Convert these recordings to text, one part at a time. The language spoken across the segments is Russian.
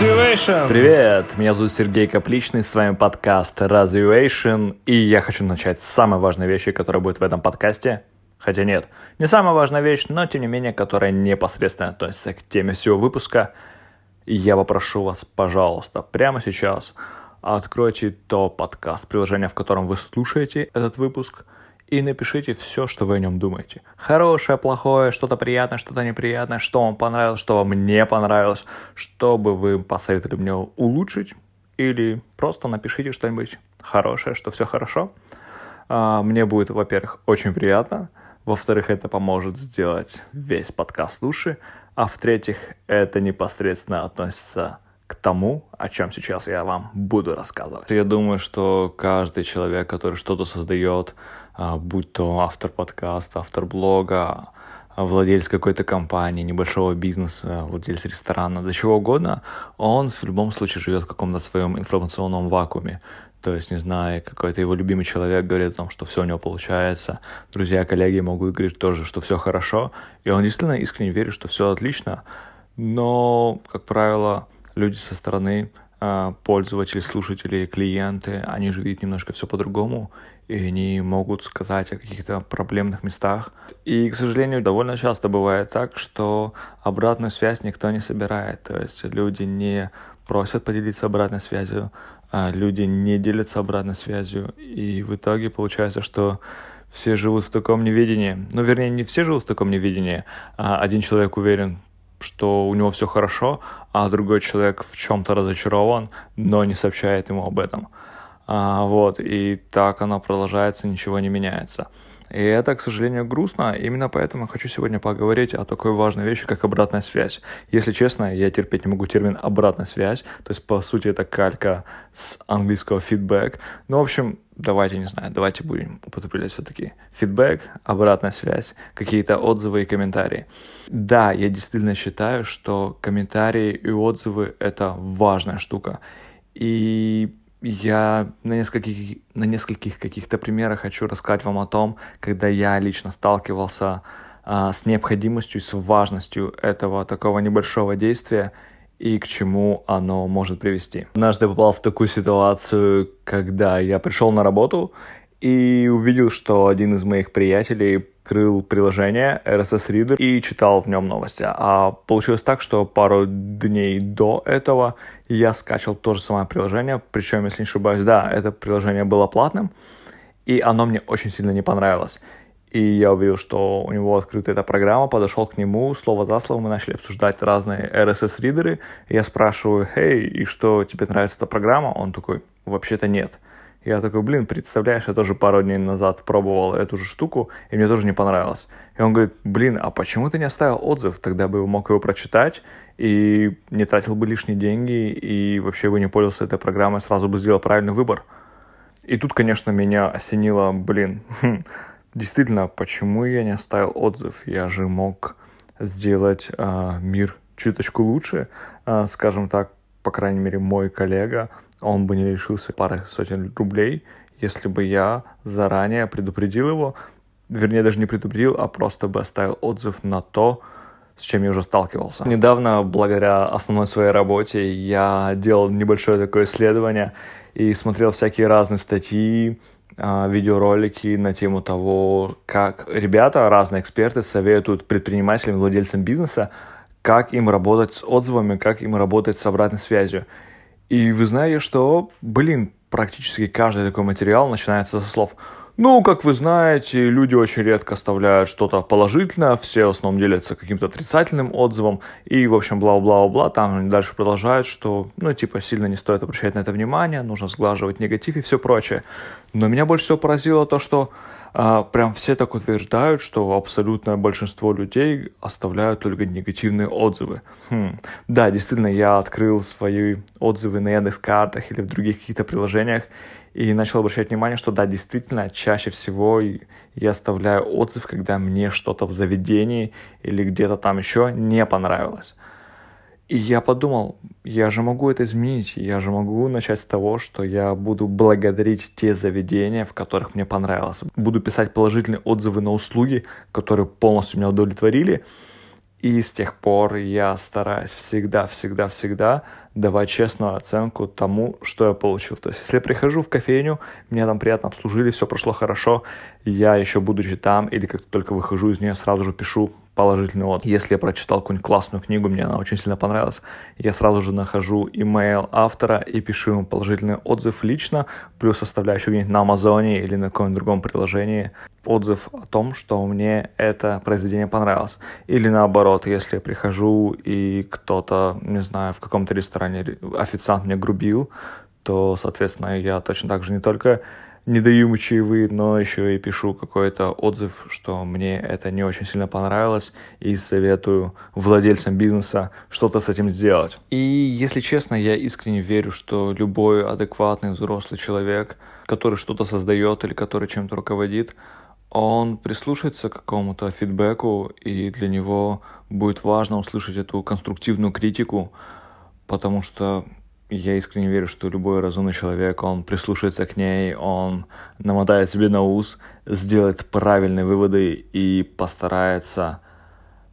Развивation! Привет, меня зовут Сергей Капличный, с вами подкаст Развивation, и я хочу начать с самой важной вещи, которая будет в этом подкасте. Хотя нет, не самая важная вещь, но тем не менее, которая непосредственно относится к теме всего выпуска. Я попрошу вас, пожалуйста, прямо сейчас откройте то подкаст, приложение, в котором вы слушаете этот выпуск – и напишите все, что вы о нем думаете. Хорошее, плохое, что-то приятное, что-то неприятное, что вам понравилось, что вам не понравилось, что бы вы посоветовали мне улучшить, или просто напишите что-нибудь хорошее, что все хорошо. А, мне будет, во-первых, очень приятно, во-вторых, это поможет сделать весь подкаст лучше, а в-третьих, это непосредственно относится к тому, о чем сейчас я вам буду рассказывать. Я думаю, что каждый человек, который что-то создает, будь то автор подкаста, автор блога, а, владелец какой-то компании, небольшого бизнеса, владелец ресторана, до чего угодно, он в любом случае живет в каком-то своем информационном вакууме. То есть, не знаю, какой-то его любимый человек говорит о том, что все у него получается. Друзья, коллеги могут говорить тоже, что все хорошо. И он действительно искренне верит, что все отлично. Но, как правило, люди со стороны а, пользователи, слушатели, клиенты, они же видят немножко все по-другому, и они могут сказать о каких-то проблемных местах. И, к сожалению, довольно часто бывает так, что обратную связь никто не собирает. То есть люди не просят поделиться обратной связью, а люди не делятся обратной связью, и в итоге получается, что все живут в таком неведении. Ну, вернее, не все живут в таком неведении, а один человек уверен что у него все хорошо, а другой человек в чем-то разочарован, но не сообщает ему об этом. А, вот, и так оно продолжается, ничего не меняется. И это, к сожалению, грустно. Именно поэтому я хочу сегодня поговорить о такой важной вещи, как обратная связь. Если честно, я терпеть не могу термин обратная связь. То есть, по сути, это калька с английского feedback. Ну, в общем, давайте, не знаю, давайте будем употреблять все-таки фидбэк, обратная связь, какие-то отзывы и комментарии. Да, я действительно считаю, что комментарии и отзывы — это важная штука. И я на нескольких, на нескольких каких-то примерах хочу рассказать вам о том, когда я лично сталкивался а, с необходимостью с важностью этого такого небольшого действия и к чему оно может привести. Однажды попал в такую ситуацию, когда я пришел на работу и увидел, что один из моих приятелей открыл приложение RSS Reader и читал в нем новости. А получилось так, что пару дней до этого я скачал то же самое приложение, причем, если не ошибаюсь, да, это приложение было платным, и оно мне очень сильно не понравилось. И я увидел, что у него открыта эта программа, подошел к нему, слово за слово, мы начали обсуждать разные RSS-ридеры. Я спрашиваю, «Хей, и что, тебе нравится эта программа?» Он такой, «Вообще-то нет». Я такой, блин, представляешь, я тоже пару дней назад пробовал эту же штуку, и мне тоже не понравилось. И он говорит, блин, а почему ты не оставил отзыв? Тогда бы мог его прочитать, и не тратил бы лишние деньги, и вообще бы не пользовался этой программой, сразу бы сделал правильный выбор. И тут, конечно, меня осенило, блин, хм, действительно, почему я не оставил отзыв? Я же мог сделать э, мир чуточку лучше, э, скажем так, по крайней мере, мой коллега, он бы не лишился пары сотен рублей, если бы я заранее предупредил его, вернее, даже не предупредил, а просто бы оставил отзыв на то, с чем я уже сталкивался. Недавно, благодаря основной своей работе, я делал небольшое такое исследование и смотрел всякие разные статьи, а, видеоролики на тему того, как ребята, разные эксперты советуют предпринимателям, владельцам бизнеса как им работать с отзывами, как им работать с обратной связью. И вы знаете, что, блин, практически каждый такой материал начинается со слов ну, как вы знаете, люди очень редко оставляют что-то положительное, все в основном делятся каким-то отрицательным отзывом, и, в общем, бла-бла-бла, там дальше продолжают, что, ну, типа, сильно не стоит обращать на это внимание, нужно сглаживать негатив и все прочее. Но меня больше всего поразило то, что прям все так утверждают, что абсолютное большинство людей оставляют только негативные отзывы. Хм. Да, действительно, я открыл свои отзывы на Яндекс.Картах или в других каких-то приложениях и начал обращать внимание, что да, действительно, чаще всего я оставляю отзыв, когда мне что-то в заведении или где-то там еще не понравилось. И я подумал, я же могу это изменить, я же могу начать с того, что я буду благодарить те заведения, в которых мне понравилось. Буду писать положительные отзывы на услуги, которые полностью меня удовлетворили. И с тех пор я стараюсь всегда, всегда, всегда давать честную оценку тому, что я получил. То есть, если я прихожу в кофейню, меня там приятно обслужили, все прошло хорошо, я еще будучи там или как только выхожу из нее, сразу же пишу положительный отзыв. Если я прочитал какую-нибудь классную книгу, мне она очень сильно понравилась, я сразу же нахожу имейл автора и пишу ему положительный отзыв лично, плюс оставляю еще где-нибудь на Амазоне или на каком-нибудь другом приложении отзыв о том, что мне это произведение понравилось. Или наоборот, если я прихожу и кто-то, не знаю, в каком-то ресторане официант мне грубил, то, соответственно, я точно так же не только не даю ему чаевые, но еще и пишу какой-то отзыв, что мне это не очень сильно понравилось, и советую владельцам бизнеса что-то с этим сделать. И если честно, я искренне верю, что любой адекватный взрослый человек, который что-то создает или который чем-то руководит, он прислушается к какому-то фидбэку, и для него будет важно услышать эту конструктивную критику, потому что я искренне верю, что любой разумный человек, он прислушается к ней, он намотает себе на ус, сделает правильные выводы и постарается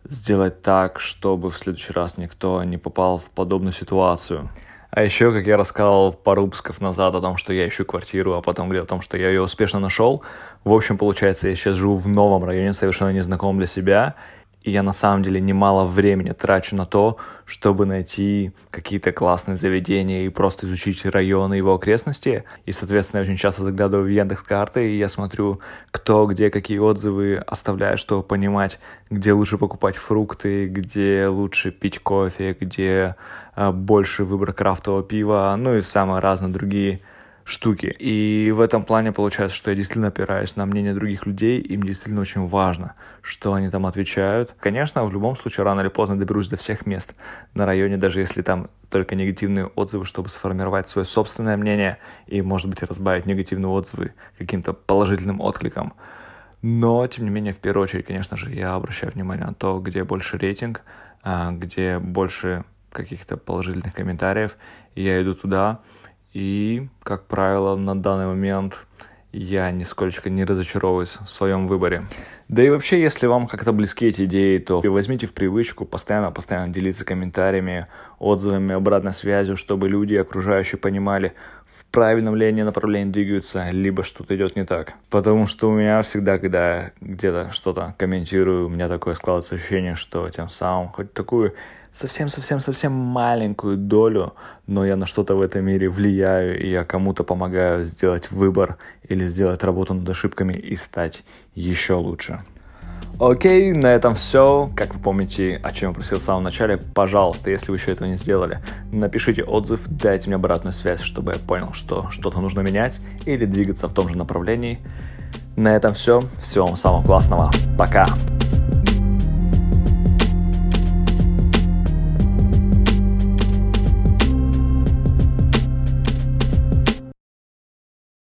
сделать так, чтобы в следующий раз никто не попал в подобную ситуацию. А еще, как я рассказал пару выпусков назад о том, что я ищу квартиру, а потом говорил о том, что я ее успешно нашел. В общем, получается, я сейчас живу в новом районе, совершенно незнакомом для себя, и я на самом деле немало времени трачу на то, чтобы найти какие-то классные заведения и просто изучить районы его окрестности. И, соответственно, я очень часто заглядываю в Яндекс карты и я смотрю, кто где какие отзывы оставляет, чтобы понимать, где лучше покупать фрукты, где лучше пить кофе, где э, больше выбор крафтового пива, ну и самые разные другие штуки. И в этом плане получается, что я действительно опираюсь на мнение других людей, им действительно очень важно, что они там отвечают. Конечно, в любом случае, рано или поздно доберусь до всех мест на районе, даже если там только негативные отзывы, чтобы сформировать свое собственное мнение и, может быть, разбавить негативные отзывы каким-то положительным откликом. Но, тем не менее, в первую очередь, конечно же, я обращаю внимание на то, где больше рейтинг, а, где больше каких-то положительных комментариев, и я иду туда, и, как правило, на данный момент я нисколько не разочаровываюсь в своем выборе. Да и вообще, если вам как-то близки эти идеи, то возьмите в привычку постоянно-постоянно делиться комментариями, отзывами, обратной связью, чтобы люди окружающие понимали, в правильном ли они направлении двигаются, либо что-то идет не так. Потому что у меня всегда, когда где-то что-то комментирую, у меня такое складывается ощущение, что тем самым хоть такую совсем-совсем-совсем маленькую долю, но я на что-то в этом мире влияю, и я кому-то помогаю сделать выбор или сделать работу над ошибками и стать еще лучше. Окей, на этом все. Как вы помните, о чем я просил в самом начале, пожалуйста, если вы еще этого не сделали, напишите отзыв, дайте мне обратную связь, чтобы я понял, что что-то нужно менять или двигаться в том же направлении. На этом все. Всего вам самого классного. Пока.